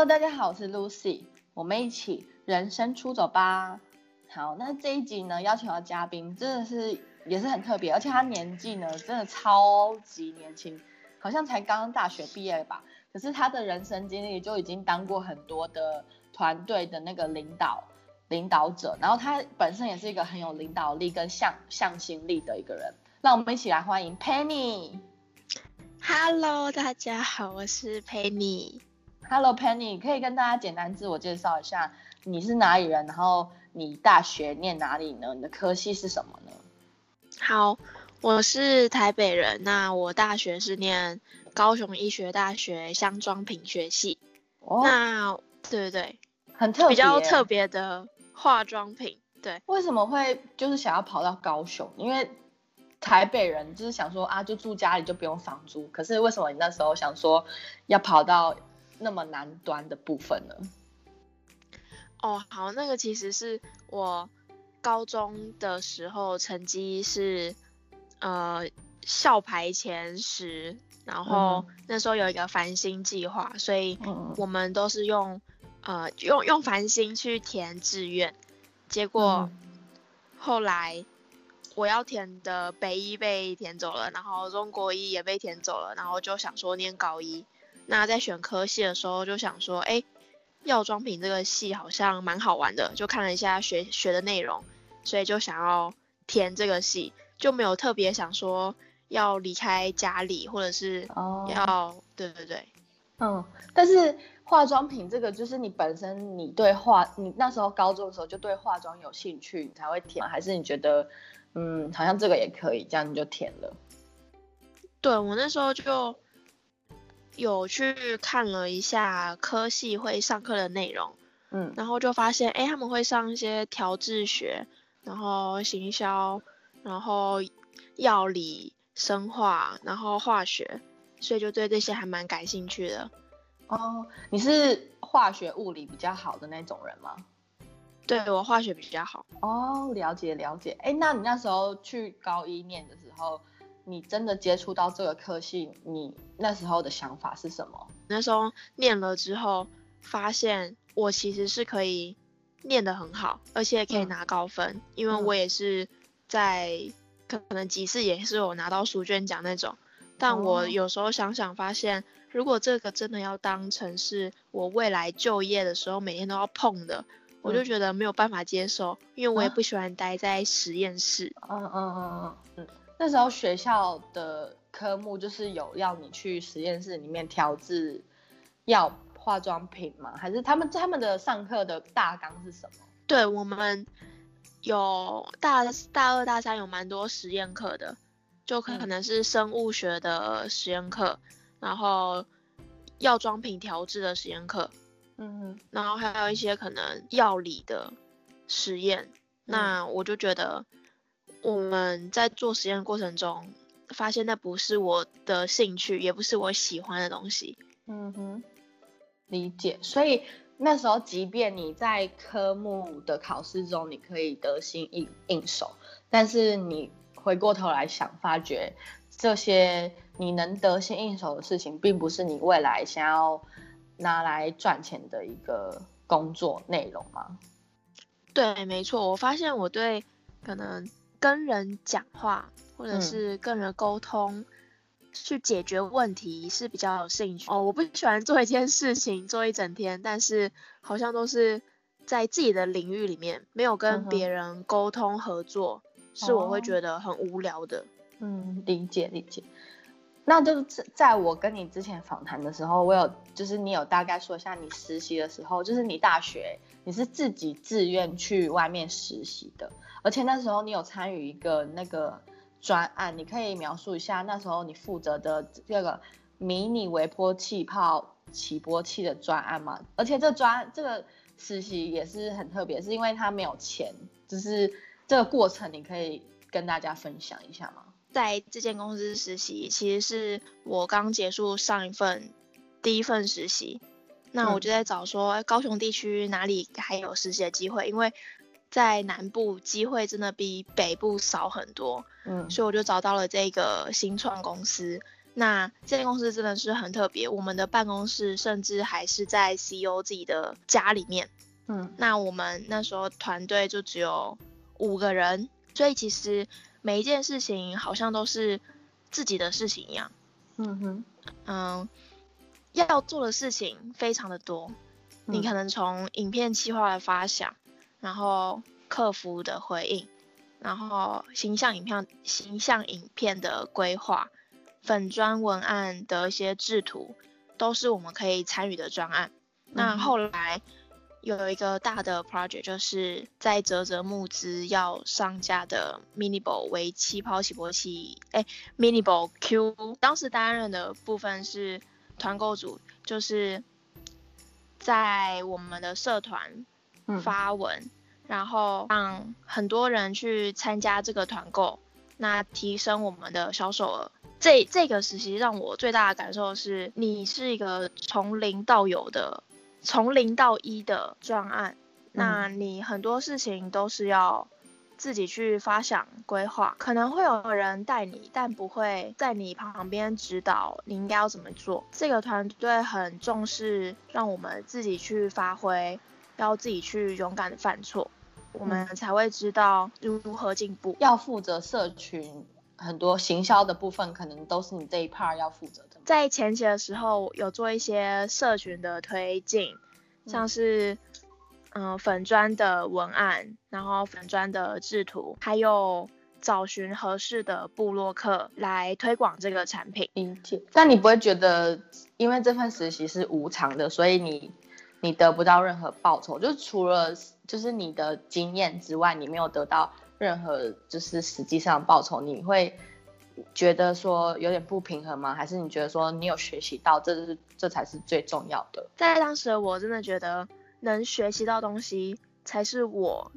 Hello，大家好，我是 Lucy，我们一起人生出走吧。好，那这一集呢，邀请到嘉宾真的是也是很特别，而且他年纪呢真的超级年轻，好像才刚刚大学毕业吧。可是他的人生经历就已经当过很多的团队的那个领导领导者，然后他本身也是一个很有领导力跟向向心力的一个人。让我们一起来欢迎 Penny。Hello，大家好，我是 Penny。Hello Penny，可以跟大家简单自我介绍一下，你是哪里人？然后你大学念哪里呢？你的科系是什么呢？好，我是台北人，那我大学是念高雄医学大学香妆品学系。哦，那对对对，很特比较特别的化妆品。对，为什么会就是想要跑到高雄？因为台北人就是想说啊，就住家里就不用房租。可是为什么你那时候想说要跑到那么南端的部分呢？哦，好，那个其实是我高中的时候成绩是呃校排前十，然后那时候有一个繁星计划，所以我们都是用呃用用繁星去填志愿，结果后来。我要填的北一被填走了，然后中国一也被填走了，然后就想说念高医。那在选科系的时候就想说，哎，药妆品这个系好像蛮好玩的，就看了一下学学的内容，所以就想要填这个系，就没有特别想说要离开家里或者是要，对对对，嗯，但是化妆品这个就是你本身你对化，你那时候高中的时候就对化妆有兴趣，你才会填，还是你觉得？嗯，好像这个也可以，这样你就填了。对我那时候就有去看了一下科系会上课的内容，嗯，然后就发现，哎，他们会上一些调制学，然后行销，然后药理、生化，然后化学，所以就对这些还蛮感兴趣的。哦，你是化学、物理比较好的那种人吗？对我化学比较好哦，了解了解。哎，那你那时候去高一念的时候，你真的接触到这个科系，你那时候的想法是什么？那时候念了之后，发现我其实是可以念得很好，而且可以拿高分，因为我也是在可能几次也是有拿到书卷奖那种。但我有时候想想，发现如果这个真的要当成是我未来就业的时候每天都要碰的。我就觉得没有办法接受，因为我也不喜欢待在实验室。嗯嗯嗯嗯嗯。那时候学校的科目就是有要你去实验室里面调制药化妆品吗？还是他们他们的上课的大纲是什么？对我们有大大二大三有蛮多实验课的，就可能是生物学的实验课，然后药妆品调制的实验课。嗯，然后还有一些可能药理的实验，那我就觉得我们在做实验过程中，发现那不是我的兴趣，也不是我喜欢的东西。嗯哼，理解。所以那时候，即便你在科目的考试中你可以得心应应手，但是你回过头来想，发觉这些你能得心应手的事情，并不是你未来想要。拿来赚钱的一个工作内容吗？对，没错。我发现我对可能跟人讲话，或者是跟人沟通，去解决问题是比较有兴趣。哦，我不喜欢做一件事情做一整天，但是好像都是在自己的领域里面，没有跟别人沟通合作，是我会觉得很无聊的。嗯，理解理解。那就是在我跟你之前访谈的时候，我有就是你有大概说一下你实习的时候，就是你大学你是自己自愿去外面实习的，而且那时候你有参与一个那个专案，你可以描述一下那时候你负责的这个迷你微波气泡起波器的专案吗？而且这专这个实习也是很特别，是因为它没有钱，就是这个过程你可以跟大家分享一下吗？在这间公司实习，其实是我刚结束上一份第一份实习，那我就在找说高雄地区哪里还有实习的机会，因为在南部机会真的比北部少很多，嗯，所以我就找到了这个新创公司。那这间公司真的是很特别，我们的办公室甚至还是在 CEO 自己的家里面。嗯，那我们那时候团队就只有五个人，所以其实每一件事情好像都是自己的事情一样。嗯哼，嗯，要做的事情非常的多，你可能从影片企划的发想，然后客服的回应，然后形象影片、形象影片的规划。粉砖文案的一些制图，都是我们可以参与的专案。那后来有一个大的 project，就是在泽泽募资要上架的 Miniball 为气泡起搏器，哎，Miniball Q，当时担任的部分是团购组，就是在我们的社团发文，然后让很多人去参加这个团购，那提升我们的销售额。这这个实习让我最大的感受是，你是一个从零到有的，从零到一的专案，那你很多事情都是要自己去发想规划，可能会有人带你，但不会在你旁边指导你应该要怎么做。这个团队很重视让我们自己去发挥，要自己去勇敢的犯错，我们才会知道如何进步。要负责社群。很多行销的部分可能都是你这一 part 要负责的。在前期的时候有做一些社群的推进，像是嗯粉砖的文案，然后粉砖的制图，还有找寻合适的部落客来推广这个产品。理解。但你不会觉得，因为这份实习是无偿的，所以你你得不到任何报酬，就除了就是你的经验之外，你没有得到。任何就是实际上报酬，你会觉得说有点不平衡吗？还是你觉得说你有学习到，这是这才是最重要的？在当时我真的觉得能学习到东西才是我，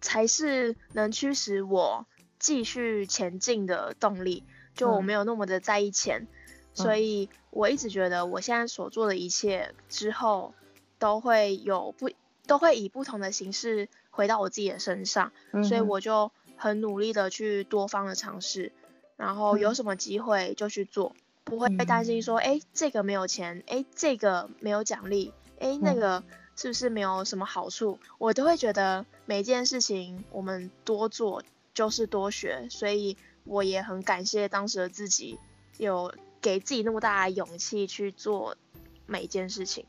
才是能驱使我继续前进的动力。就我没有那么的在意钱，所以我一直觉得我现在所做的一切之后都会有不都会以不同的形式。回到我自己的身上，所以我就很努力的去多方的尝试，然后有什么机会就去做，不会担心说，哎，这个没有钱，哎，这个没有奖励，哎，那个是不是没有什么好处？我都会觉得每件事情我们多做就是多学，所以我也很感谢当时的自己，有给自己那么大的勇气去做每一件事情。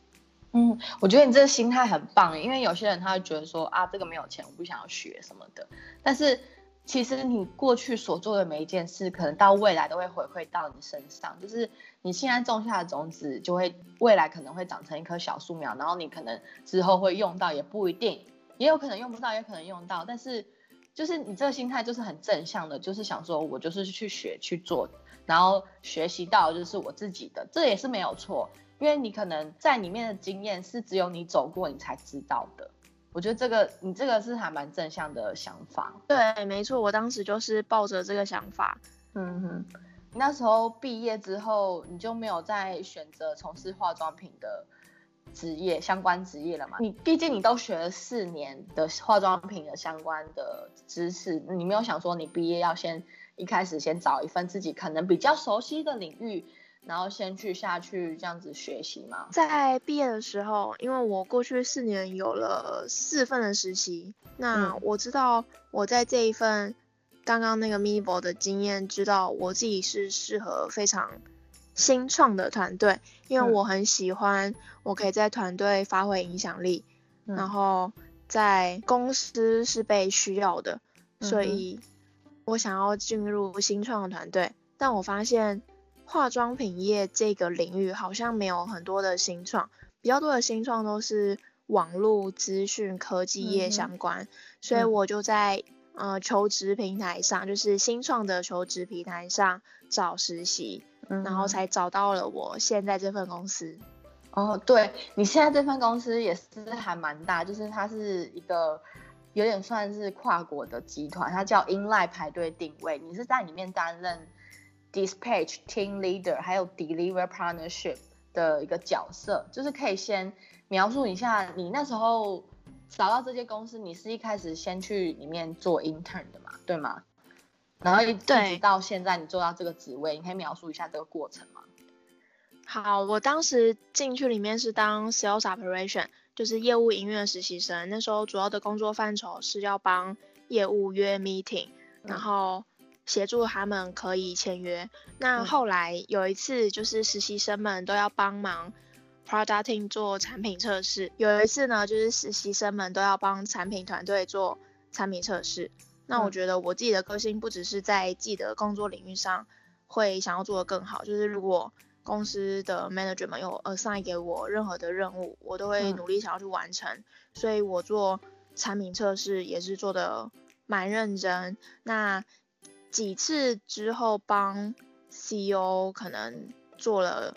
嗯，我觉得你这个心态很棒，因为有些人他会觉得说啊，这个没有钱，我不想要学什么的。但是其实你过去所做的每一件事，可能到未来都会回馈到你身上。就是你现在种下的种子，就会未来可能会长成一棵小树苗，然后你可能之后会用到，也不一定，也有可能用不到，也可能用到。但是就是你这个心态就是很正向的，就是想说我就是去学去做，然后学习到就是我自己的，这也是没有错。因为你可能在里面的经验是只有你走过你才知道的，我觉得这个你这个是还蛮正向的想法。对，没错，我当时就是抱着这个想法。嗯哼，那时候毕业之后你就没有再选择从事化妆品的职业相关职业了嘛？你毕竟你都学了四年的化妆品的相关的知识，你没有想说你毕业要先一开始先找一份自己可能比较熟悉的领域。然后先去下去这样子学习吗？在毕业的时候，因为我过去四年有了四份的实习，那我知道我在这一份刚刚那个 m i b o 的经验，知道我自己是适合非常新创的团队，因为我很喜欢我可以在团队发挥影响力，然后在公司是被需要的，所以我想要进入新创的团队，但我发现。化妆品业这个领域好像没有很多的新创，比较多的新创都是网络资讯科技业相关，所以我就在呃求职平台上，就是新创的求职平台上找实习，然后才找到了我现在这份公司。哦，对你现在这份公司也是还蛮大，就是它是一个有点算是跨国的集团，它叫 Inline 排队定位，你是在里面担任。Dispatch Team Leader 还有 Deliver Partnership 的一个角色，就是可以先描述一下你那时候找到这些公司，你是一开始先去里面做 intern 的嘛，对吗？然后一直到现在你做到这个职位，你可以描述一下这个过程吗？好，我当时进去里面是当 sales operation，就是业务营运的实习生。那时候主要的工作范畴是要帮业务约 meeting，然后协助他们可以签约。那后来有一次就是实习生们都要帮忙 product team 做产品测试，有一次呢就是实习生们都要帮产品团队做产品测试。那我觉得我自己的个性不只是在自己的工作领域上会想要做得更好，就是如果公司的 manager 们有 assign 给我任何的任务，我都会努力想要去完成。所以我做产品测试也是做的蛮认真。那几次之后帮 CEO 可能做了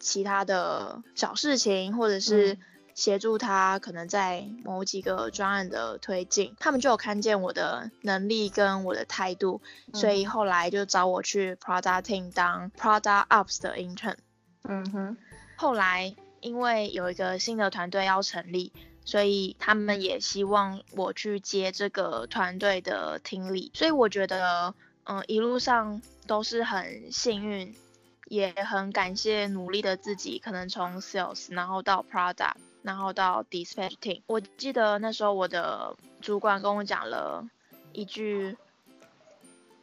其他的小事情，或者是。协助他可能在某几个专案的推进，他们就有看见我的能力跟我的态度，所以后来就找我去 Product Team 当 Product Ops 的 Intern。嗯哼。后来因为有一个新的团队要成立，所以他们也希望我去接这个团队的听力。所以我觉得，嗯，一路上都是很幸运，也很感谢努力的自己，可能从 Sales 然后到 Product。然后到 dispatch team，我记得那时候我的主管跟我讲了一句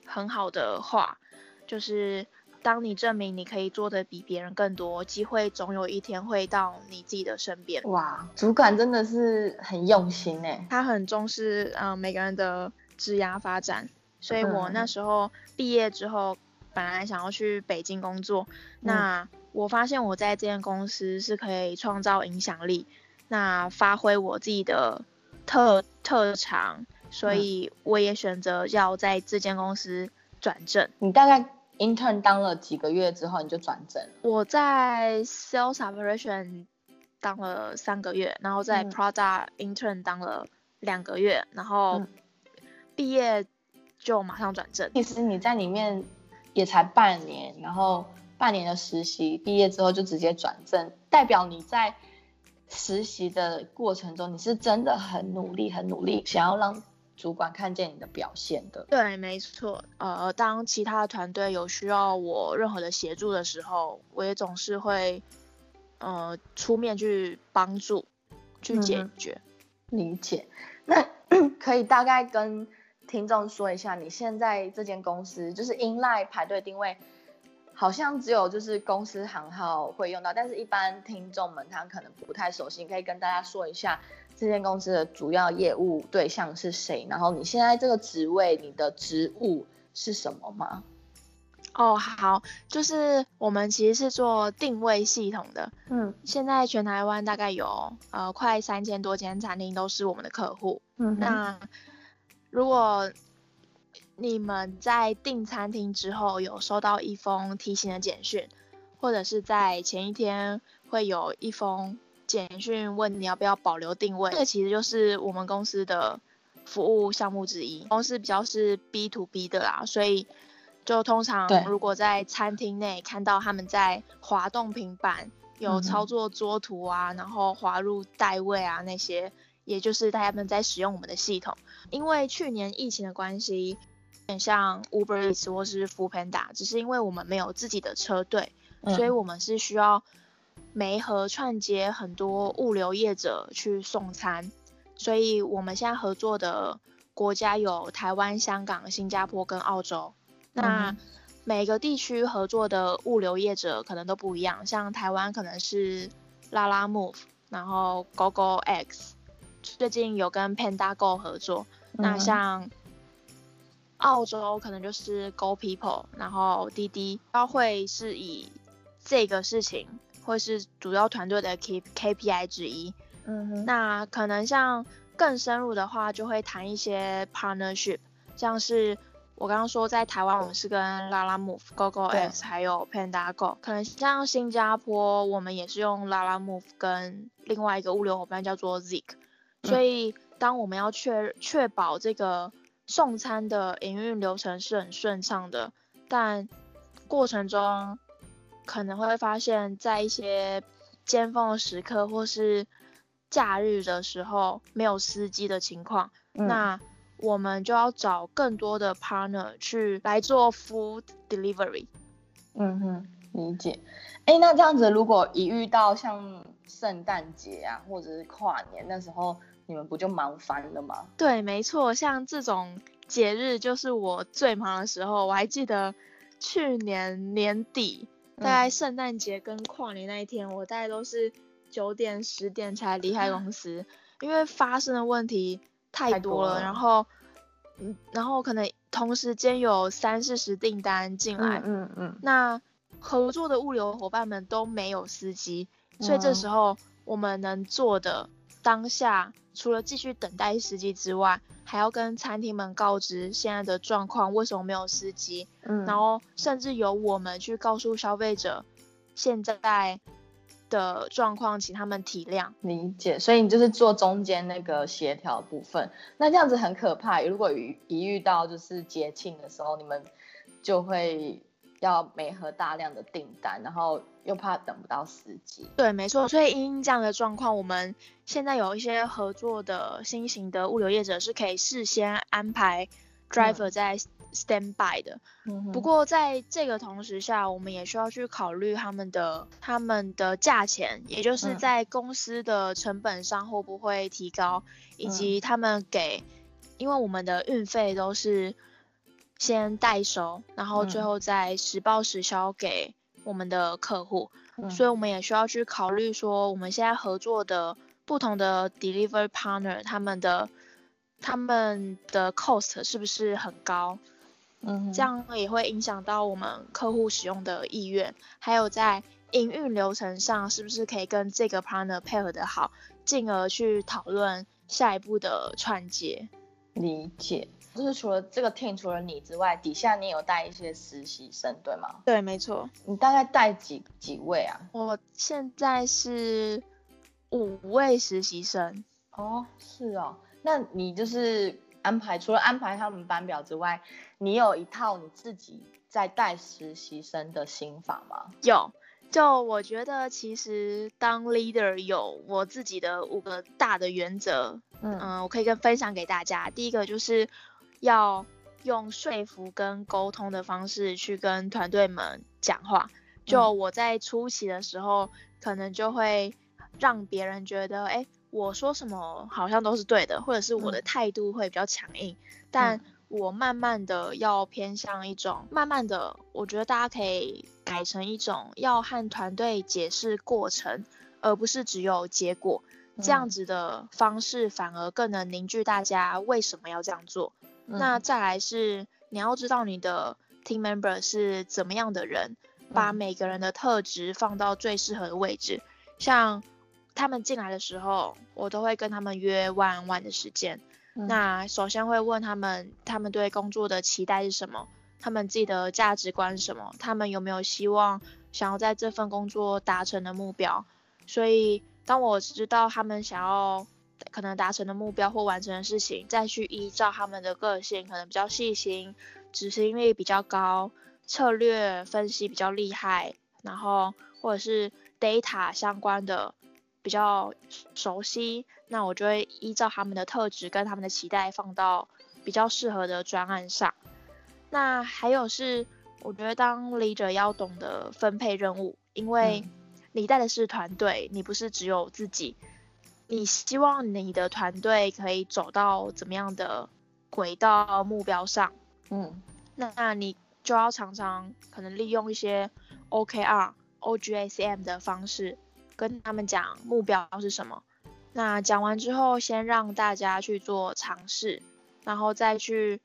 很好的话，就是当你证明你可以做的比别人更多，机会总有一天会到你自己的身边。哇，主管真的是很用心哎，他很重视嗯每个人的职涯发展，所以我那时候毕业之后，本来想要去北京工作，那。我发现我在这间公司是可以创造影响力，那发挥我自己的特特长，所以我也选择要在这间公司转正。你大概 intern 当了几个月之后你就转正？我在 sales operation 当了三个月，然后在 product intern 当了两个月，然后毕业就马上转正。其实你在里面也才半年，然后。半年的实习，毕业之后就直接转正，代表你在实习的过程中，你是真的很努力，很努力，想要让主管看见你的表现的。对，没错。呃，当其他的团队有需要我任何的协助的时候，我也总是会呃出面去帮助，去解决。理解。那 可以大概跟听众说一下，你现在这间公司就是 inline 排队定位。好像只有就是公司行号会用到，但是一般听众们他可能不太熟悉，可以跟大家说一下这间公司的主要业务对象是谁，然后你现在这个职位你的职务是什么吗？哦，好，就是我们其实是做定位系统的，嗯，现在全台湾大概有呃快三千多间餐厅都是我们的客户，嗯，那如果你们在订餐厅之后有收到一封提醒的简讯，或者是在前一天会有一封简讯问你要不要保留定位，这个其实就是我们公司的服务项目之一。公司比较是 B to B 的啦，所以就通常如果在餐厅内看到他们在滑动平板，有操作桌图啊，然后滑入代位啊那些，也就是大家们在使用我们的系统。因为去年疫情的关系。像 Uber Eats 或是 f o o Panda，只是因为我们没有自己的车队，所以我们是需要媒合串接很多物流业者去送餐。所以我们现在合作的国家有台湾、香港、新加坡跟澳洲。那每个地区合作的物流业者可能都不一样，像台湾可能是拉拉 Move，然后 GoGo X，最近有跟 Panda Go 合作。那像澳洲可能就是 Go People，然后滴滴，它会是以这个事情会是主要团队的 K K P I 之一。嗯哼。那可能像更深入的话，就会谈一些 partnership，像是我刚刚说在台湾我们是跟拉拉 Move、Go Go X 还有 Panda Go，可能像新加坡我们也是用拉拉 Move 跟另外一个物流伙伴叫做 Zik，所以当我们要确确保这个。送餐的营运流程是很顺畅的，但过程中可能会发现，在一些尖峰的时刻或是假日的时候没有司机的情况，那我们就要找更多的 partner 去来做 food delivery。嗯哼，理解。哎，那这样子，如果一遇到像圣诞节啊，或者是跨年那时候，你们不就忙翻了吗？对，没错，像这种节日就是我最忙的时候。我还记得去年年底，大概圣诞节跟跨年那一天，我大概都是九点十点才离开公司，因为发生的问题太多了，然后，嗯，然后可能同时间有三四十订单进来，嗯嗯，那合作的物流伙伴们都没有司机，所以这时候我们能做的当下。除了继续等待司机之外，还要跟餐厅们告知现在的状况，为什么没有司机？嗯，然后甚至由我们去告诉消费者现在的状况，请他们体谅、理解。所以你就是做中间那个协调部分。那这样子很可怕。如果一一遇到就是节庆的时候，你们就会。要每盒大量的订单，然后又怕等不到司机。对，没错。所以因这样的状况，我们现在有一些合作的新型的物流业者是可以事先安排 driver 在 stand by 的。嗯。不过在这个同时下，我们也需要去考虑他们的他们的价钱，也就是在公司的成本上会不会提高，以及他们给，因为我们的运费都是。先代收，然后最后再实报实销给我们的客户，所以我们也需要去考虑说，我们现在合作的不同的 delivery partner，他们的他们的 cost 是不是很高？嗯，这样也会影响到我们客户使用的意愿，还有在营运流程上是不是可以跟这个 partner 配合的好，进而去讨论下一步的串接。理解。就是除了这个 team，除了你之外，底下你有带一些实习生，对吗？对，没错。你大概带几几位啊？我现在是五位实习生。哦，是哦。那你就是安排，除了安排他们班表之外，你有一套你自己在带实习生的心法吗？有。就我觉得，其实当 leader 有我自己的五个大的原则。嗯，我可以跟分享给大家。第一个就是。要用说服跟沟通的方式去跟团队们讲话。就我在初期的时候，可能就会让别人觉得，哎，我说什么好像都是对的，或者是我的态度会比较强硬。但我慢慢的要偏向一种，慢慢的，我觉得大家可以改成一种要和团队解释过程，而不是只有结果。这样子的方式反而更能凝聚大家为什么要这样做。那再来是你要知道你的 team member 是怎么样的人，把每个人的特质放到最适合的位置。像他们进来的时候，我都会跟他们约 one one 的时间。那首先会问他们，他们对工作的期待是什么？他们自己的价值观是什么？他们有没有希望想要在这份工作达成的目标？所以当我知道他们想要。可能达成的目标或完成的事情，再去依照他们的个性，可能比较细心，执行力比较高，策略分析比较厉害，然后或者是 data 相关的比较熟悉，那我就会依照他们的特质跟他们的期待放到比较适合的专案上。那还有是，我觉得当 leader 要懂得分配任务，因为你带的是团队，你不是只有自己。你希望你的团队可以走到怎么样的轨道目标上？嗯，那你就要常常可能利用一些 OKR、OGSM 的方式跟他们讲目标是什么。那讲完之后，先让大家去做尝试，然后再去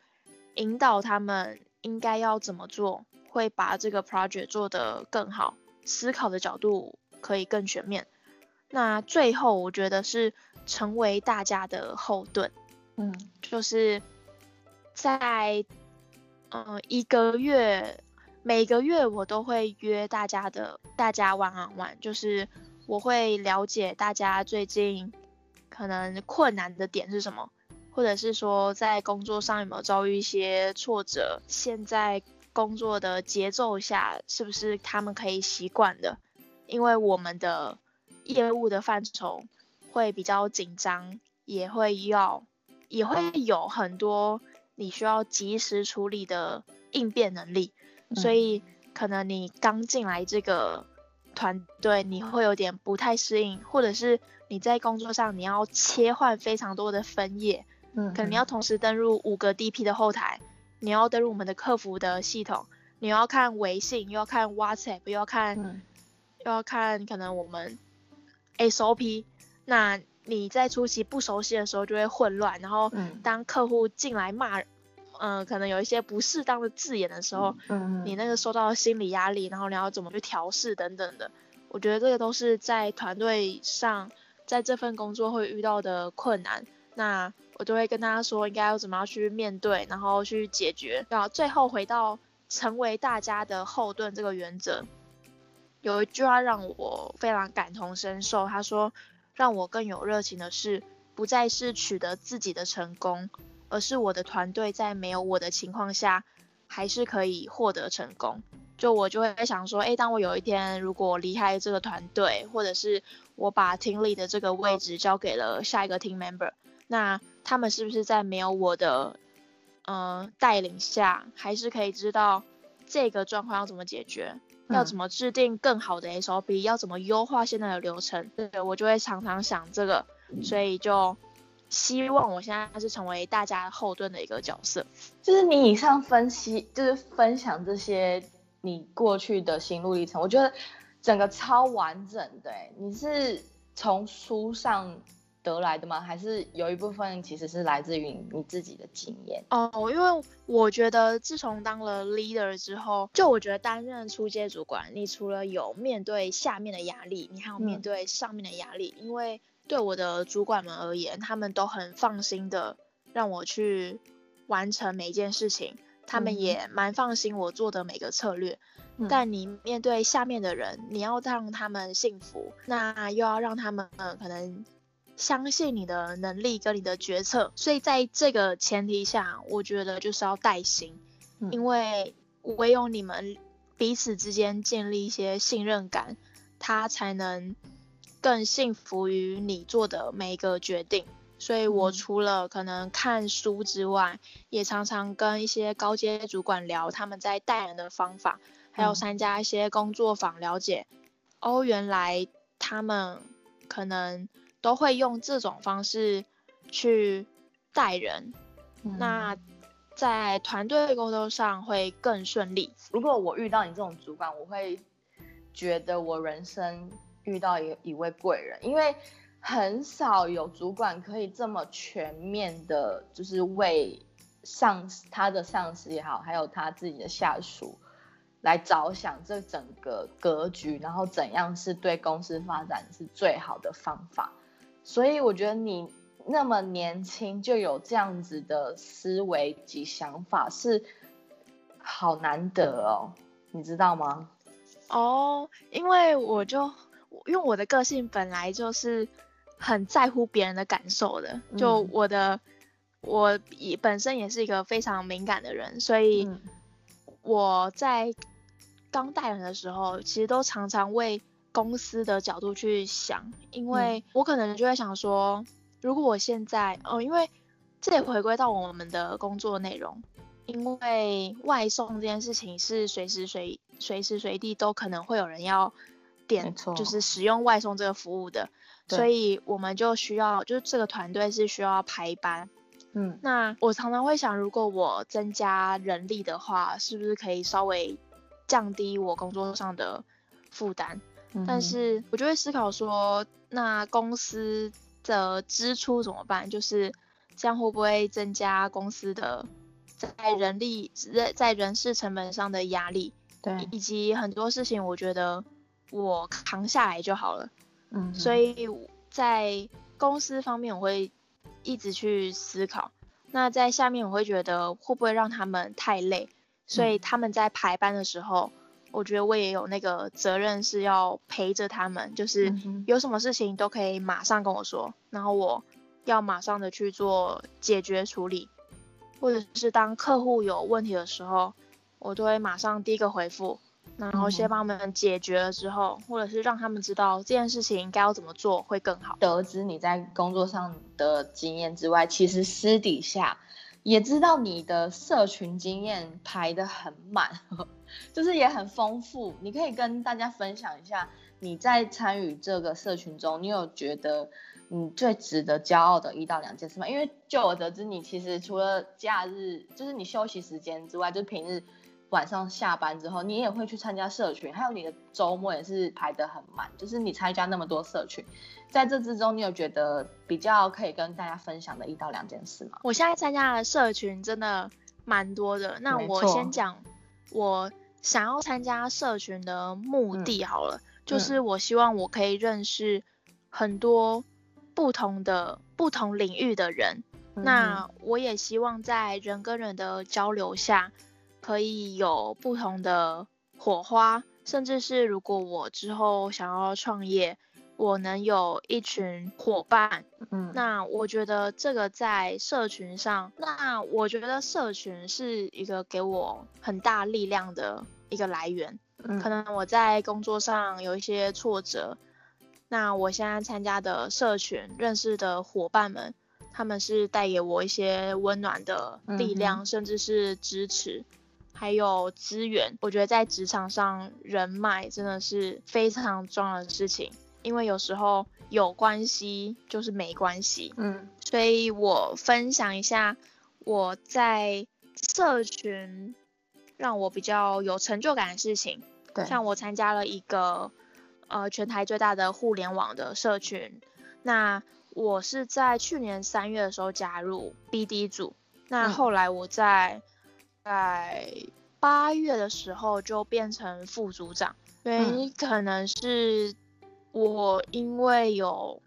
引导他们应该要怎么做，会把这个 project 做得更好，思考的角度可以更全面。那最后，我觉得是成为大家的后盾，嗯，就是在嗯一个月，每个月我都会约大家的，大家玩玩玩，就是我会了解大家最近可能困难的点是什么，或者是说在工作上有没有遭遇一些挫折，现在工作的节奏下是不是他们可以习惯的，因为我们的。业务的范畴会比较紧张，也会要也会有很多你需要及时处理的应变能力，所以可能你刚进来这个团队，你会有点不太适应，或者是你在工作上你要切换非常多的分页，嗯，可能。你要同时登录五个 DP 的后台，你要登录我们的客服的系统，你要看微信，又要看 WhatsApp，又要看，又要看可能我们 SOP，那。你在初期不熟悉的时候就会混乱，然后当客户进来骂，嗯，可能有一些不适当的字眼的时候，嗯，你那个受到心理压力，然后你要怎么去调试等等的，我觉得这个都是在团队上，在这份工作会遇到的困难。那我就会跟大家说，应该要怎么样去面对，然后去解决。然后最后回到成为大家的后盾这个原则，有一句话让我非常感同身受，他说。让我更有热情的是，不再是取得自己的成功，而是我的团队在没有我的情况下，还是可以获得成功。就我就会想说，诶，当我有一天如果离开这个团队，或者是我把 team lead 的这个位置交给了下一个 team member，那他们是不是在没有我的，呃，带领下，还是可以知道这个状况要怎么解决？要怎么制定更好的 SOP？要怎么优化现在的流程？对我就会常常想这个，所以就希望我现在是成为大家后盾的一个角色。就是你以上分析，就是分享这些你过去的心路历程，我觉得整个超完整的。你是从书上。得来的吗？还是有一部分其实是来自于你自己的经验哦？因为我觉得自从当了 leader 之后，就我觉得担任初阶主管，你除了有面对下面的压力，你还有面对上面的压力。因为对我的主管们而言，他们都很放心的让我去完成每一件事情，他们也蛮放心我做的每个策略。但你面对下面的人，你要让他们幸福，那又要让他们可能。相信你的能力跟你的决策，所以在这个前提下，我觉得就是要带薪，因为唯有你们彼此之间建立一些信任感，他才能更信服于你做的每一个决定。所以我除了可能看书之外，也常常跟一些高阶主管聊他们在带人的方法，还有参加一些工作坊，了解哦，原来他们可能。都会用这种方式去带人，那在团队沟通上会更顺利。如果我遇到你这种主管，我会觉得我人生遇到一一位贵人，因为很少有主管可以这么全面的，就是为上他的上司也好，还有他自己的下属来着想这整个格局，然后怎样是对公司发展是最好的方法。所以我觉得你那么年轻就有这样子的思维及想法是好难得哦，你知道吗？哦，因为我就因为我的个性本来就是很在乎别人的感受的，就我的我也本身也是一个非常敏感的人，所以我在刚带人的时候，其实都常常为。公司的角度去想，因为我可能就会想说，如果我现在，哦，因为这也回归到我们的工作内容，因为外送这件事情是随时随随时随地都可能会有人要点，就是使用外送这个服务的，所以我们就需要，就是这个团队是需要排班，嗯，那我常常会想，如果我增加人力的话，是不是可以稍微降低我工作上的负担？但是我就会思考说，那公司的支出怎么办？就是这样会不会增加公司的在人力在在人事成本上的压力？对，以及很多事情，我觉得我扛下来就好了。嗯，所以在公司方面，我会一直去思考。那在下面，我会觉得会不会让他们太累？所以他们在排班的时候。我觉得我也有那个责任是要陪着他们，就是有什么事情都可以马上跟我说，然后我要马上的去做解决处理，或者是当客户有问题的时候，我都会马上第一个回复，然后先帮他们解决了之后，或者是让他们知道这件事情该要怎么做会更好。得知你在工作上的经验之外，其实私底下也知道你的社群经验排得很满，就是也很丰富。你可以跟大家分享一下你在参与这个社群中，你有觉得你最值得骄傲的一到两件事吗？因为就我得知，你其实除了假日，就是你休息时间之外，就是平日。晚上下班之后，你也会去参加社群，还有你的周末也是排得很满。就是你参加那么多社群，在这之中，你有觉得比较可以跟大家分享的一到两件事吗？我现在参加的社群真的蛮多的。那我先讲我想要参加社群的目的好了，就是我希望我可以认识很多不同的不同领域的人。那我也希望在人跟人的交流下。可以有不同的火花，甚至是如果我之后想要创业，我能有一群伙伴，嗯，那我觉得这个在社群上，那我觉得社群是一个给我很大力量的一个来源。嗯，可能我在工作上有一些挫折，那我现在参加的社群认识的伙伴们，他们是带给我一些温暖的力量，甚至是支持。还有资源，我觉得在职场上人脉真的是非常重要的事情，因为有时候有关系就是没关系。嗯，所以我分享一下我在社群让我比较有成就感的事情。对，像我参加了一个呃全台最大的互联网的社群，那我是在去年三月的时候加入 BD 组，那后来我在。在八月的时候就变成副组长，原因可能是我因为有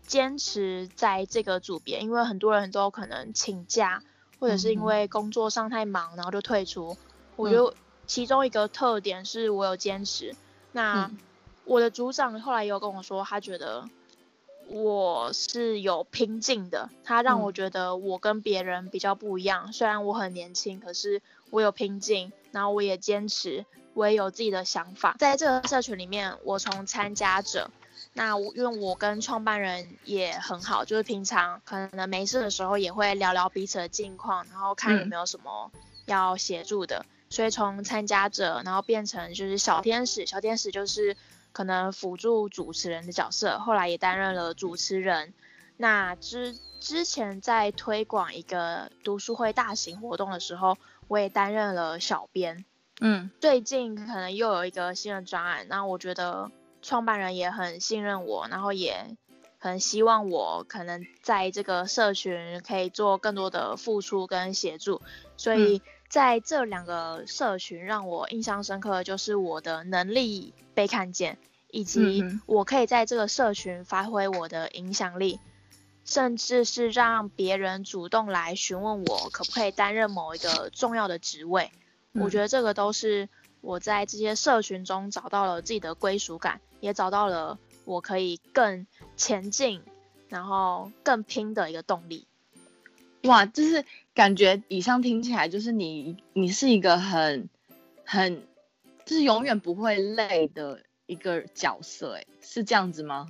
坚持在这个组别，因为很多人都可能请假，或者是因为工作上太忙，然后就退出。我觉得其中一个特点是我有坚持。那我的组长后来也有跟我说，他觉得。我是有拼劲的，他让我觉得我跟别人比较不一样。虽然我很年轻，可是我有拼劲，然后我也坚持，我也有自己的想法。在这个社群里面，我从参加者，那我因为我跟创办人也很好，就是平常可能没事的时候也会聊聊彼此的近况，然后看有没有什么要协助的。所以从参加者，然后变成就是小天使，小天使就是。可能辅助主持人的角色，后来也担任了主持人。那之之前在推广一个读书会大型活动的时候，我也担任了小编。嗯，最近可能又有一个新的专案，那我觉得创办人也很信任我，然后也很希望我可能在这个社群可以做更多的付出跟协助，所以。在这两个社群让我印象深刻的就是我的能力被看见，以及我可以在这个社群发挥我的影响力，甚至是让别人主动来询问我可不可以担任某一个重要的职位。我觉得这个都是我在这些社群中找到了自己的归属感，也找到了我可以更前进，然后更拼的一个动力。哇，就是感觉以上听起来就是你，你是一个很很就是永远不会累的一个角色，哎，是这样子吗？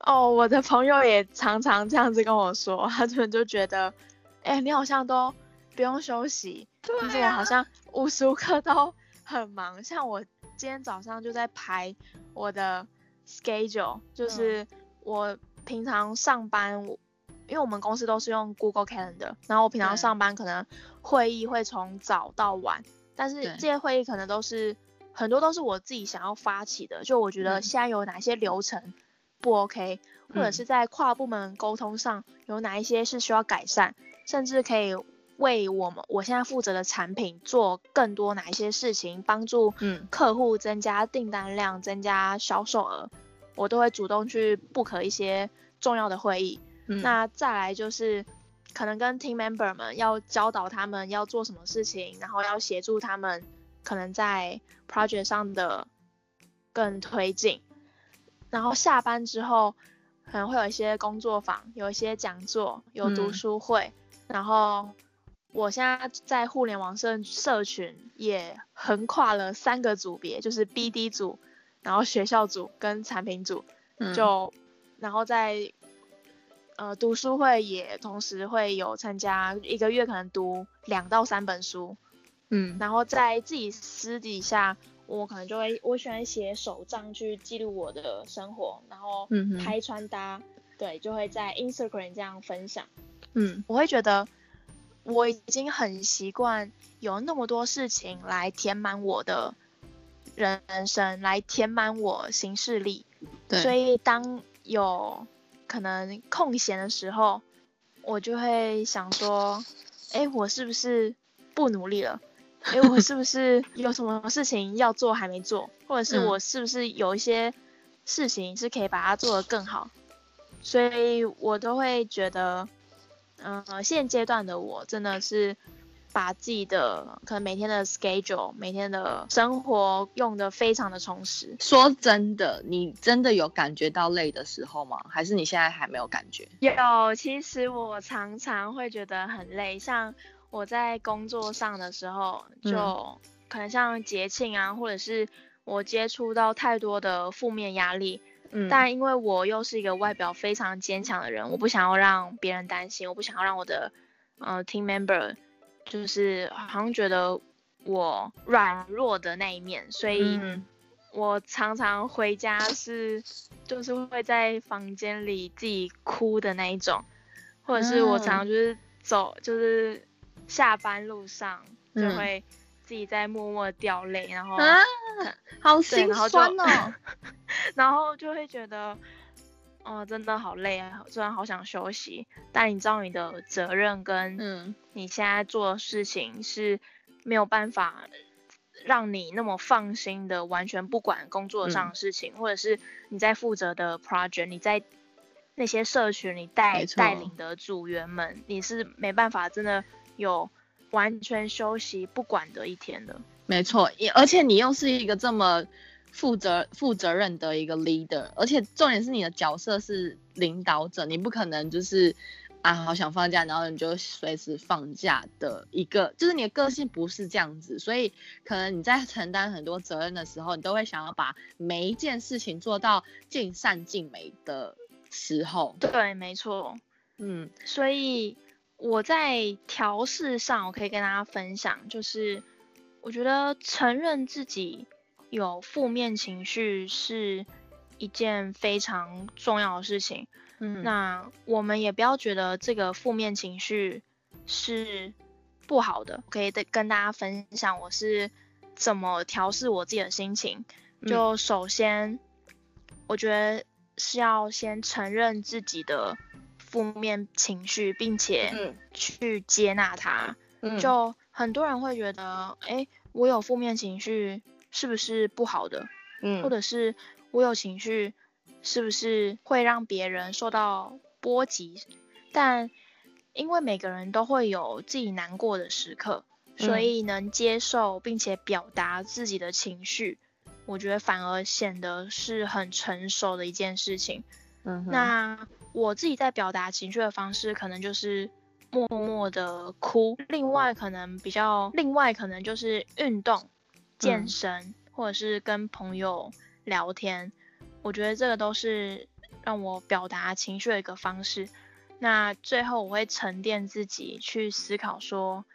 哦，我的朋友也常常这样子跟我说，他们就觉得，哎，你好像都不用休息，就是我好像无时无刻都很忙。像我今天早上就在排我的 schedule，就是我平常上班。因为我们公司都是用 Google Calendar，然后我平常上班可能会议会从早到晚，但是这些会议可能都是很多都是我自己想要发起的，就我觉得现在有哪些流程不 OK，或者是在跨部门沟通上有哪一些是需要改善，甚至可以为我们我现在负责的产品做更多哪一些事情，帮助客户增加订单量、增加销售额，我都会主动去 book 一些重要的会议。那再来就是，可能跟 team member 们要教导他们要做什么事情，然后要协助他们可能在 project 上的更推进。然后下班之后，可能会有一些工作坊，有一些讲座，有读书会，然后我现在在互联网社社群也横跨了三个组别，就是 BD 组，然后学校组跟产品组，就然后在呃读书会也同时会有参加，一个月可能读两到三本书，嗯，然后在自己私底下，我可能就会我喜欢写手账去记录我的生活，然后拍穿搭，对，就会在 Instagram 这样分享，嗯，我会觉得。我已经很习惯有那么多事情来填满我的人生，来填满我行事历。对。所以当有可能空闲的时候，我就会想说，哎，我是不是不努力了？哎，我是不是 有什么事情要做还没做？或者是我是不是有一些事情是可以把它做得更好？所以我都会觉得。嗯，现阶段的我真的是把自己的可能每天的 schedule、每天的生活用的非常的充实。说真的，你真的有感觉到累的时候吗？还是你现在还没有感觉？有，其实我常常会觉得很累，像我在工作上的时候，就可能像节庆啊，或者是我接触到太多的负面压力。嗯。但因为我又是一个外表非常坚强的人，我不想要让别人担心，我不想要让我的呃 team member 就是好像觉得我软弱的那一面，所以我常常回家是就是会在房间里自己哭的那一种，或者是我常常就是走就是下班路上就会自己在默默掉泪，然后啊，好心酸哦。然后就会觉得，哦，真的好累啊！虽然好想休息，但你知道你的责任跟嗯，你现在做的事情是没有办法让你那么放心的完全不管工作上的事情，或者是你在负责的 project，你在那些社群你带带领的组员们，你是没办法真的有完全休息不管的一天的。没错，而且你又是一个这么。负责负责任的一个 leader，而且重点是你的角色是领导者，你不可能就是啊好想放假，然后你就随时放假的一个，就是你的个性不是这样子，所以可能你在承担很多责任的时候，你都会想要把每一件事情做到尽善尽美的时候。对，没错，嗯，所以我在调试上，我可以跟大家分享，就是我觉得承认自己。有负面情绪是一件非常重要的事情，嗯，那我们也不要觉得这个负面情绪是不好的，可以跟大家分享我是怎么调试我自己的心情。就首先，我觉得是要先承认自己的负面情绪，并且去接纳它。就很多人会觉得，哎，我有负面情绪。是不是不好的？嗯，或者是我有情绪，是不是会让别人受到波及？但因为每个人都会有自己难过的时刻，所以能接受并且表达自己的情绪，我觉得反而显得是很成熟的一件事情。嗯，那我自己在表达情绪的方式，可能就是默默的哭。另外，可能比较，另外可能就是运动。健身，或者是跟朋友聊天，我觉得这个都是让我表达情绪的一个方式。那最后我会沉淀自己去思考，说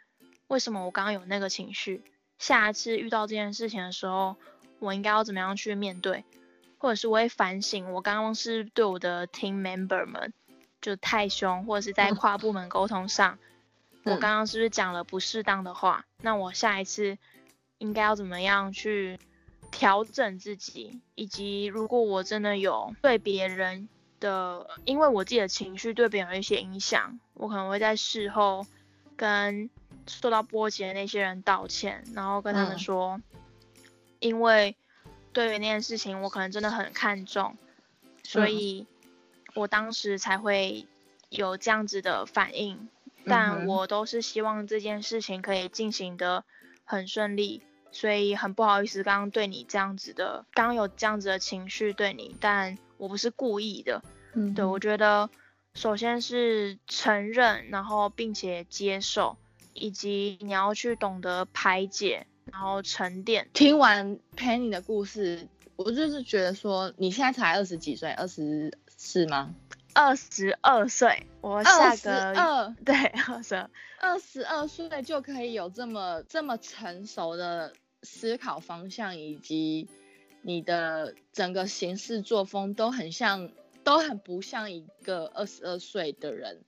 为什么我刚刚有那个情绪，下一次遇到这件事情的时候，我应该要怎么样去面对，或者是我会反省，我刚刚是对我的 team member 们就太凶，或者是在跨部门沟通上，我刚刚是不是讲了不适当的话？那我下一次。应该要怎么样去调整自己，以及如果我真的有对别人的，因为我自己的情绪对别人有一些影响，我可能会在事后跟受到波及的那些人道歉，然后跟他们说，因为对于那件事情我可能真的很看重，所以我当时才会有这样子的反应，但我都是希望这件事情可以进行的很顺利。所以很不好意思，刚刚对你这样子的，刚刚有这样子的情绪对你，但我不是故意的。嗯，对我觉得，首先是承认，然后并且接受，以及你要去懂得排解，然后沉淀。听完 Penny 的故事，我就是觉得说，你现在才二十几岁，二十四吗？二十二岁，我下个二 对二十二，二十二岁就可以有这么这么成熟的思考方向，以及你的整个行事作风都很像，都很不像一个二十二岁的人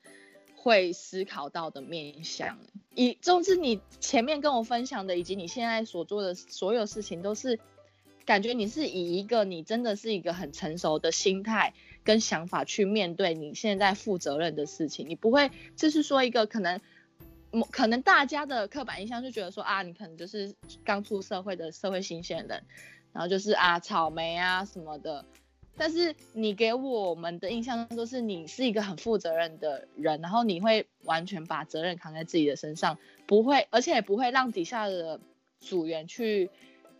会思考到的面向。以总之，你前面跟我分享的，以及你现在所做的所有事情，都是感觉你是以一个你真的是一个很成熟的心态。跟想法去面对你现在负责任的事情，你不会就是说一个可能，可能大家的刻板印象就觉得说啊，你可能就是刚出社会的社会新鲜人，然后就是啊草莓啊什么的，但是你给我们的印象都是你是一个很负责任的人，然后你会完全把责任扛在自己的身上，不会，而且也不会让底下的组员去。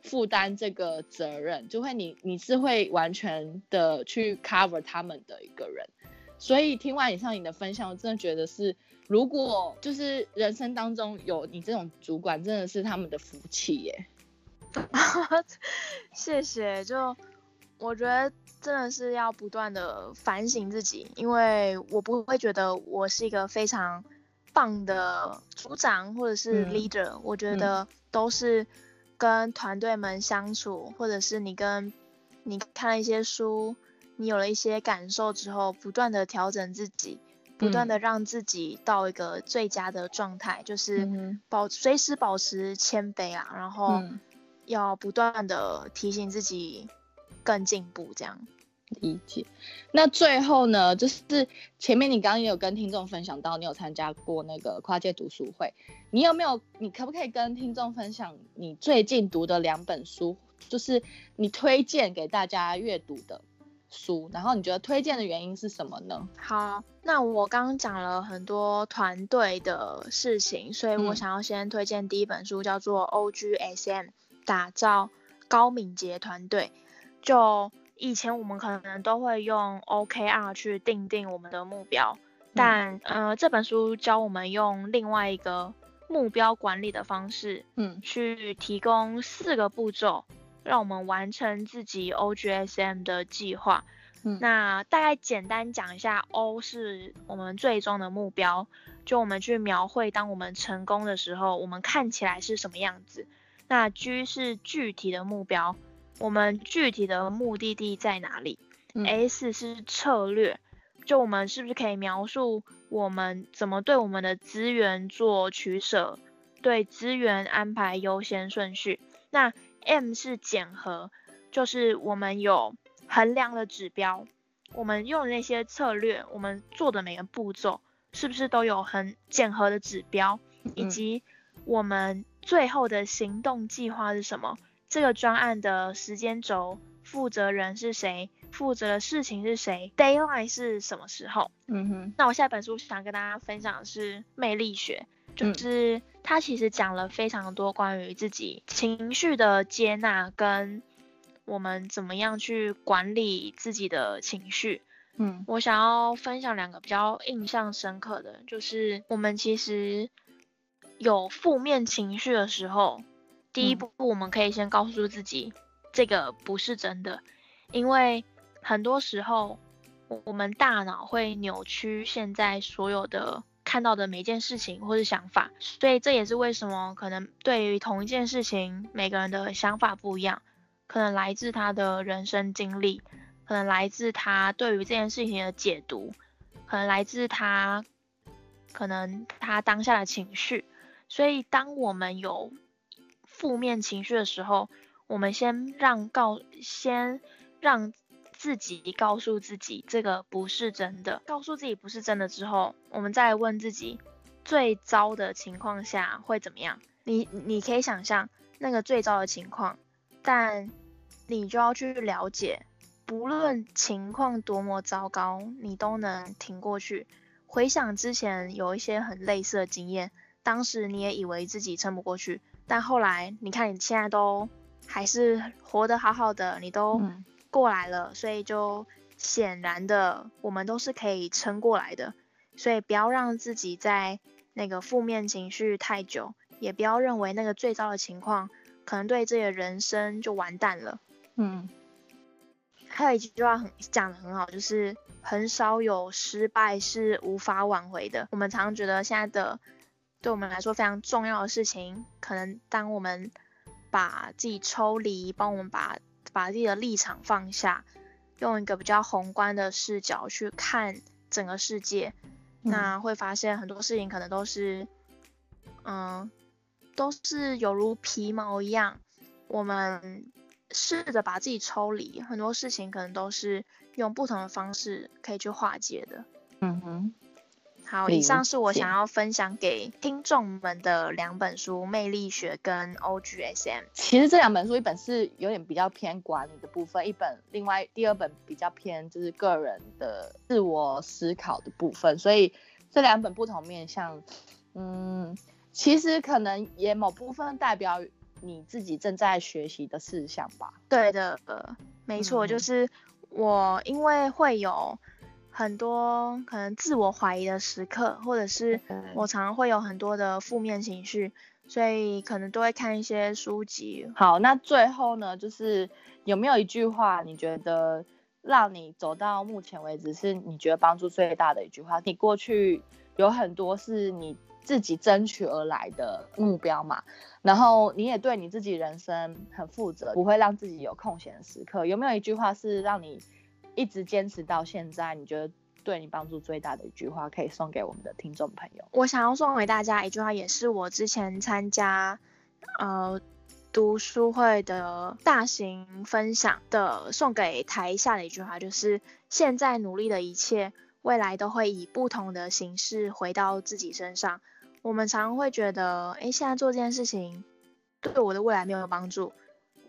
负担这个责任，就会你你是会完全的去 cover 他们的一个人，所以听完以上你的分享，我真的觉得是，如果就是人生当中有你这种主管，真的是他们的福气耶。谢谢，就我觉得真的是要不断的反省自己，因为我不会觉得我是一个非常棒的组长或者是 leader，我觉得都是。跟团队们相处，或者是你跟你看了一些书，你有了一些感受之后，不断的调整自己，不断的让自己到一个最佳的状态，就是保随时保持谦卑啊，然后要不断的提醒自己更进步，这样。理解。那最后呢，就是前面你刚刚也有跟听众分享到，你有参加过那个跨界读书会，你有没有？你可不可以跟听众分享你最近读的两本书，就是你推荐给大家阅读的书，然后你觉得推荐的原因是什么呢？好，那我刚刚讲了很多团队的事情，所以我想要先推荐第一本书，叫做 OGSM，打造高敏捷团队，就。以前我们可能都会用 OKR 去定定我们的目标，但呃这本书教我们用另外一个目标管理的方式，嗯，去提供四个步骤，让我们完成自己 OGSM 的计划。嗯，那大概简单讲一下，O 是我们最终的目标，就我们去描绘当我们成功的时候，我们看起来是什么样子。那 G 是具体的目标。我们具体的目的地在哪里？S 是策略，就我们是不是可以描述我们怎么对我们的资源做取舍，对资源安排优先顺序？那 M 是检核，就是我们有衡量的指标，我们用的那些策略，我们做的每个步骤是不是都有很检核的指标，以及我们最后的行动计划是什么？这个专案的时间轴，负责人是谁？负责的事情是谁？Deadline 是什么时候？嗯哼。那我下本书想跟大家分享的是魅力学，就是它其实讲了非常多关于自己情绪的接纳，跟我们怎么样去管理自己的情绪。嗯，我想要分享两个比较印象深刻的，就是我们其实有负面情绪的时候。第一步，我们可以先告诉自己，这个不是真的，因为很多时候，我们大脑会扭曲现在所有的看到的每件事情或是想法，所以这也是为什么可能对于同一件事情，每个人的想法不一样，可能来自他的人生经历，可能来自他对于这件事情的解读，可能来自他，可能他当下的情绪，所以当我们有负面情绪的时候，我们先让告，先让自己告诉自己这个不是真的。告诉自己不是真的之后，我们再问自己，最糟的情况下会怎么样？你你可以想象那个最糟的情况，但你就要去了解，不论情况多么糟糕，你都能挺过去。回想之前有一些很类似的经验，当时你也以为自己撑不过去。但后来，你看你现在都还是活得好好的，你都过来了，所以就显然的，我们都是可以撑过来的。所以不要让自己在那个负面情绪太久，也不要认为那个最糟的情况可能对自己的人生就完蛋了。嗯。还有一句话很讲的很好，就是很少有失败是无法挽回的。我们常常觉得现在的对我们来说非常重要的事情，可能当我们把自己抽离，帮我们把把自己的立场放下，用一个比较宏观的视角去看整个世界，那会发现很多事情可能都是，嗯，都是有如皮毛一样，我们。试着把自己抽离，很多事情可能都是用不同的方式可以去化解的。嗯哼，好，以上是我想要分享给听众们的两本书《魅力学》跟《OGSM》。其实这两本书，一本是有点比较偏管理的部分，一本另外第二本比较偏就是个人的自我思考的部分。所以这两本不同面向，嗯，其实可能也某部分代表。你自己正在学习的事项吧？对的，没错，就是我，因为会有很多可能自我怀疑的时刻，或者是我常常会有很多的负面情绪，所以可能都会看一些书籍。好，那最后呢，就是有没有一句话，你觉得让你走到目前为止是你觉得帮助最大的一句话？你过去有很多是你。自己争取而来的目标嘛，然后你也对你自己人生很负责，不会让自己有空闲的时刻。有没有一句话是让你一直坚持到现在？你觉得对你帮助最大的一句话，可以送给我们的听众朋友？我想要送给大家一句话，也是我之前参加呃读书会的大型分享的，送给台下的一句话，就是现在努力的一切，未来都会以不同的形式回到自己身上。我们常常会觉得，哎，现在做这件事情对我的未来没有帮助。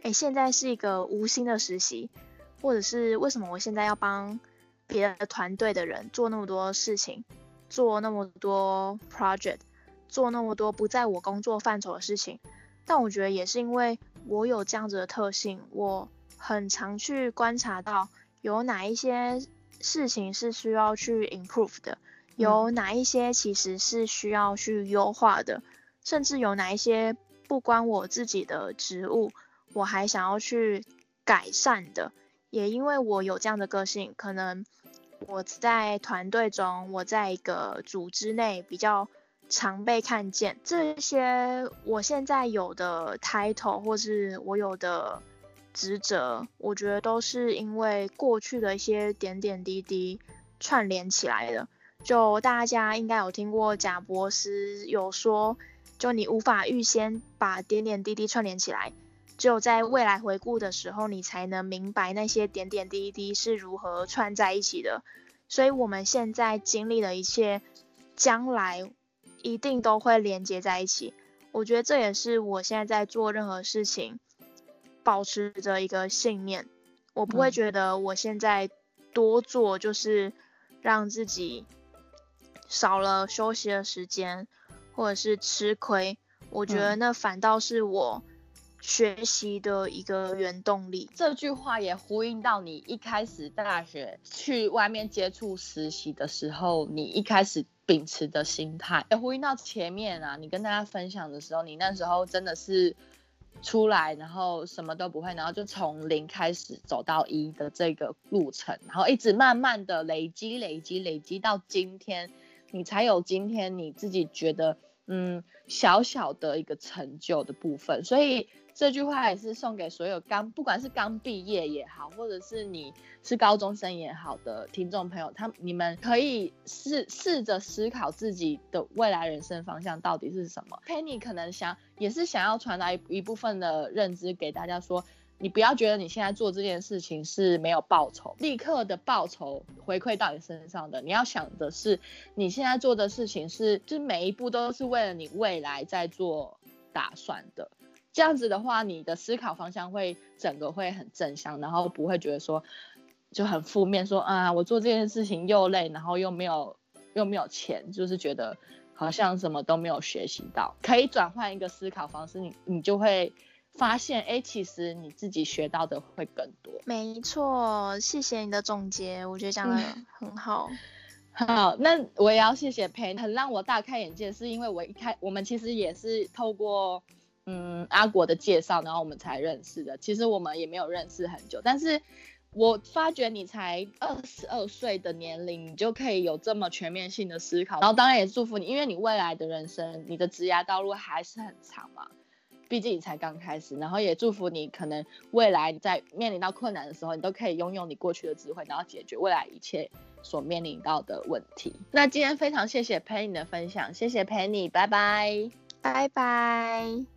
哎，现在是一个无心的实习，或者是为什么我现在要帮别的团队的人做那么多事情，做那么多 project，做那么多不在我工作范畴的事情？但我觉得也是因为我有这样子的特性，我很常去观察到有哪一些事情是需要去 improve 的。有哪一些其实是需要去优化的，甚至有哪一些不关我自己的职务，我还想要去改善的。也因为我有这样的个性，可能我在团队中，我在一个组织内比较常被看见。这些我现在有的 title 或是我有的职责，我觉得都是因为过去的一些点点滴滴串联起来的。就大家应该有听过贾博士有说，就你无法预先把点点滴滴串联起来，只有在未来回顾的时候，你才能明白那些点点滴滴是如何串在一起的。所以，我们现在经历的一切，将来一定都会连接在一起。我觉得这也是我现在在做任何事情，保持着一个信念。我不会觉得我现在多做就是让自己。少了休息的时间，或者是吃亏，我觉得那反倒是我学习的一个原动力。这句话也呼应到你一开始大学去外面接触实习的时候，你一开始秉持的心态，也呼应到前面啊，你跟大家分享的时候，你那时候真的是出来，然后什么都不会，然后就从零开始走到一的这个路程，然后一直慢慢的累积、累积、累积到今天。你才有今天你自己觉得嗯小小的一个成就的部分，所以这句话也是送给所有刚不管是刚毕业也好，或者是你是高中生也好的听众朋友，他你们可以试试着思考自己的未来人生方向到底是什么。Penny 可能想也是想要传达一一部分的认知给大家说。你不要觉得你现在做这件事情是没有报酬，立刻的报酬回馈到你身上的。你要想的是，你现在做的事情是，就是每一步都是为了你未来在做打算的。这样子的话，你的思考方向会整个会很正向，然后不会觉得说就很负面，说啊我做这件事情又累，然后又没有又没有钱，就是觉得好像什么都没有学习到。可以转换一个思考方式，你你就会。发现哎，其实你自己学到的会更多。没错，谢谢你的总结，我觉得讲的很好。好，那我也要谢谢 Pen，很让我大开眼界，是因为我一开我们其实也是透过嗯阿国的介绍，然后我们才认识的。其实我们也没有认识很久，但是我发觉你才二十二岁的年龄，你就可以有这么全面性的思考，然后当然也祝福你，因为你未来的人生，你的职涯道路还是很长嘛。毕竟你才刚开始，然后也祝福你，可能未来在面临到困难的时候，你都可以拥有你过去的智慧，然后解决未来一切所面临到的问题。那今天非常谢谢 Penny 的分享，谢谢 Penny，拜拜，拜拜。